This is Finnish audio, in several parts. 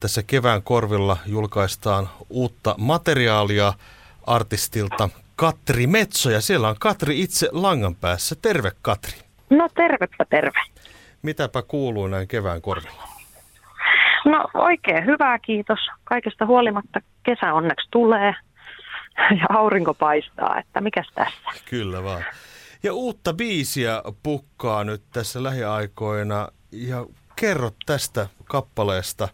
Tässä kevään korvilla julkaistaan uutta materiaalia artistilta Katri Metso ja siellä on Katri itse langan päässä. Terve Katri. No tervepä terve. Mitäpä kuuluu näin kevään korvilla? No oikein hyvää kiitos. Kaikesta huolimatta kesä onneksi tulee ja aurinko paistaa, että mikäs tässä. Kyllä vaan. Ja uutta biisiä pukkaa nyt tässä lähiaikoina ja kerro tästä kappaleesta,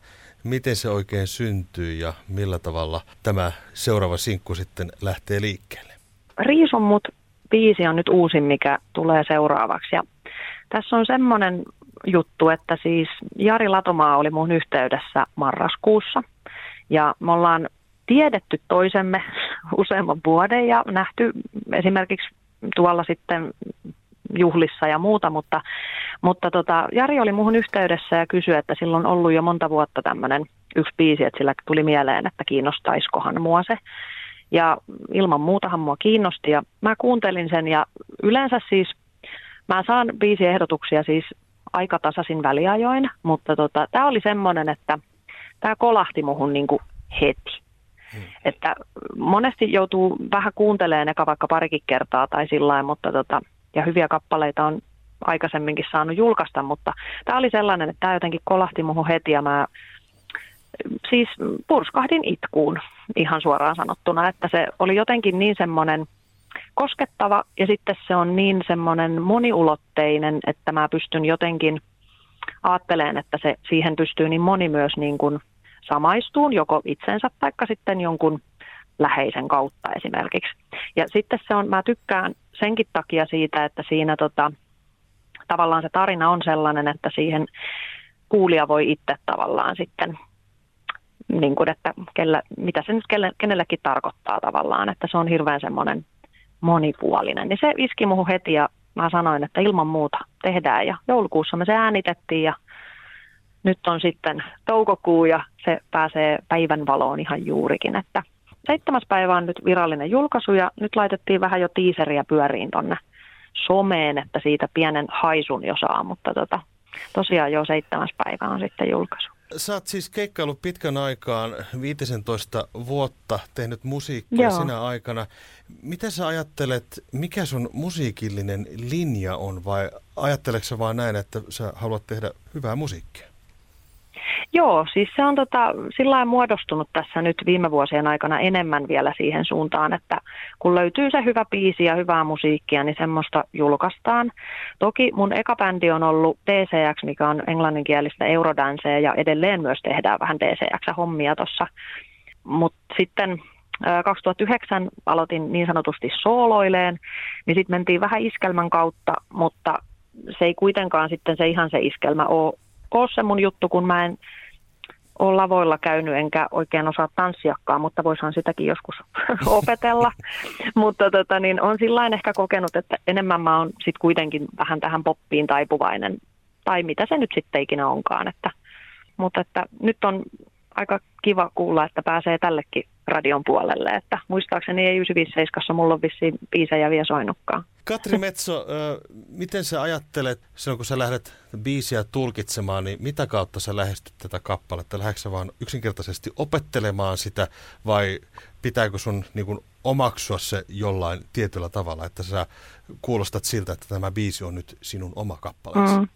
miten se oikein syntyy ja millä tavalla tämä seuraava sinkku sitten lähtee liikkeelle. Riisun mut biisi on nyt uusin, mikä tulee seuraavaksi. Ja tässä on semmoinen juttu, että siis Jari Latomaa oli mun yhteydessä marraskuussa. Ja me ollaan tiedetty toisemme useamman vuoden ja nähty esimerkiksi tuolla sitten juhlissa ja muuta, mutta, mutta tota, Jari oli muuhun yhteydessä ja kysyi, että silloin on ollut jo monta vuotta tämmöinen yksi biisi, että sillä tuli mieleen, että kiinnostaisikohan mua se. Ja ilman muutahan mua kiinnosti ja mä kuuntelin sen ja yleensä siis mä saan biisiehdotuksia siis aika tasaisin väliajoin, mutta tota, tämä oli semmoinen, että tämä kolahti muhun niinku heti. Hmm. Että monesti joutuu vähän kuuntelemaan eka vaikka parikin kertaa tai sillä mutta tota, ja hyviä kappaleita on aikaisemminkin saanut julkaista, mutta tämä oli sellainen, että tämä jotenkin kolahti muuhun heti ja mä siis purskahdin itkuun ihan suoraan sanottuna, että se oli jotenkin niin semmoinen koskettava ja sitten se on niin semmoinen moniulotteinen, että mä pystyn jotenkin ajattelemaan, että se, siihen pystyy niin moni myös niin kuin samaistuun, joko itsensä tai sitten jonkun läheisen kautta esimerkiksi. Ja sitten se on, mä tykkään senkin takia siitä, että siinä tota, tavallaan se tarina on sellainen, että siihen kuulija voi itse tavallaan sitten, niin kuin, että kellä, mitä se nyt kenellekin tarkoittaa tavallaan, että se on hirveän semmoinen monipuolinen. Niin se iski muuhun heti ja mä sanoin, että ilman muuta tehdään ja joulukuussa me se äänitettiin ja nyt on sitten toukokuu ja se pääsee päivän valoon ihan juurikin, että seitsemäs päivä on nyt virallinen julkaisu ja nyt laitettiin vähän jo tiiseriä pyöriin tonne someen, että siitä pienen haisun jo saa, mutta tota, tosiaan jo seitsemäs päivä on sitten julkaisu. Sä oot siis keikkaillut pitkän aikaan, 15 vuotta tehnyt musiikkia Joo. sinä aikana. Miten sä ajattelet, mikä sun musiikillinen linja on vai ajatteleksä sä vaan näin, että sä haluat tehdä hyvää musiikkia? Joo, siis se on tota, sillä muodostunut tässä nyt viime vuosien aikana enemmän vielä siihen suuntaan, että kun löytyy se hyvä biisi ja hyvää musiikkia, niin semmoista julkaistaan. Toki mun eka bändi on ollut DCX, mikä on englanninkielistä eurodansea ja edelleen myös tehdään vähän DCX-hommia tuossa. Mutta sitten 2009 aloitin niin sanotusti sooloileen, niin sitten mentiin vähän iskelmän kautta, mutta se ei kuitenkaan sitten se ihan se iskelmä ole, ole se mun juttu, kun mä en ole lavoilla käynyt enkä oikein osaa tanssiakaan, mutta voisihan sitäkin joskus opetella. mutta tota, niin on sillä ehkä kokenut, että enemmän mä oon sitten kuitenkin vähän tähän poppiin taipuvainen, tai mitä se nyt sitten ikinä onkaan. Että, mutta että nyt on aika kiva kuulla, että pääsee tällekin radion puolelle. Että muistaakseni ei 957 mulla on vissiin biisejä vielä soinutkaan. Katri Metso, miten sä ajattelet, silloin kun sä lähdet biisiä tulkitsemaan, niin mitä kautta sä lähestyt tätä kappaletta? Lähdetkö vaan yksinkertaisesti opettelemaan sitä vai pitääkö sun niin kun, omaksua se jollain tietyllä tavalla, että sä kuulostat siltä, että tämä biisi on nyt sinun oma kappaleesi? Mm.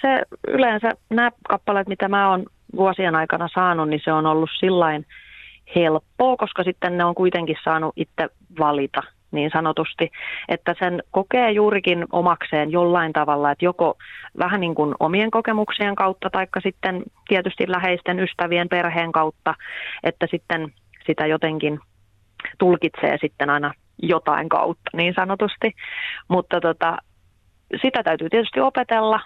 Se yleensä, nämä kappaleet, mitä mä oon vuosien aikana saanut, niin se on ollut sillain helppoa, koska sitten ne on kuitenkin saanut itse valita niin sanotusti, että sen kokee juurikin omakseen jollain tavalla, että joko vähän niin kuin omien kokemuksien kautta, tai sitten tietysti läheisten ystävien perheen kautta, että sitten sitä jotenkin tulkitsee sitten aina jotain kautta niin sanotusti, mutta tota, sitä täytyy tietysti opetella,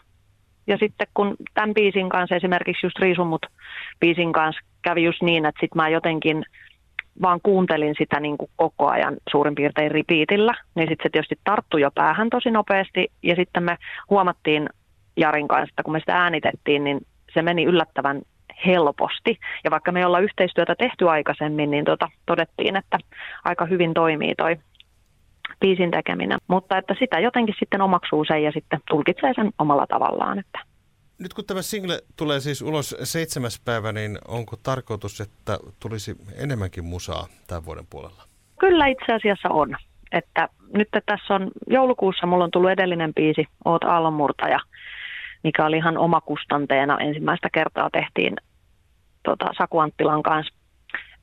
ja sitten kun tämän biisin kanssa, esimerkiksi just Riisumut biisin kanssa kävi just niin, että sitten mä jotenkin vaan kuuntelin sitä niin kuin koko ajan suurin piirtein ripiitillä, niin sitten se tietysti tarttui jo päähän tosi nopeasti. Ja sitten me huomattiin Jarin kanssa, että kun me sitä äänitettiin, niin se meni yllättävän helposti. Ja vaikka me ei olla yhteistyötä tehty aikaisemmin, niin tota, todettiin, että aika hyvin toimii toi biisin tekeminen. Mutta että sitä jotenkin sitten omaksuu sen ja sitten tulkitsee sen omalla tavallaan. Että Nyt kun tämä single tulee siis ulos seitsemäs päivä, niin onko tarkoitus, että tulisi enemmänkin musaa tämän vuoden puolella? Kyllä itse asiassa on. Että nyt tässä on joulukuussa, mulla on tullut edellinen biisi, Oot aallonmurtaja, mikä oli ihan omakustanteena. Ensimmäistä kertaa tehtiin tota, Saku Anttilan kanssa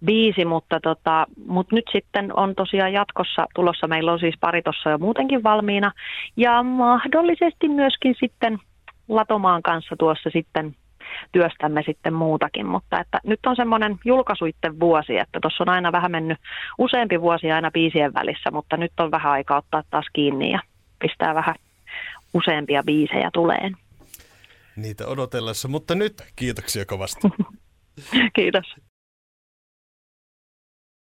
biisi, mutta, tota, mutta nyt sitten on tosiaan jatkossa tulossa. Meillä on siis pari tuossa jo muutenkin valmiina ja mahdollisesti myöskin sitten Latomaan kanssa tuossa sitten työstämme sitten muutakin, mutta että nyt on semmoinen julkaisuitten vuosi, että tuossa on aina vähän mennyt useampi vuosi aina biisien välissä, mutta nyt on vähän aikaa ottaa taas kiinni ja pistää vähän useampia biisejä tuleen. Niitä odotellessa, mutta nyt kiitoksia kovasti. Kiitos.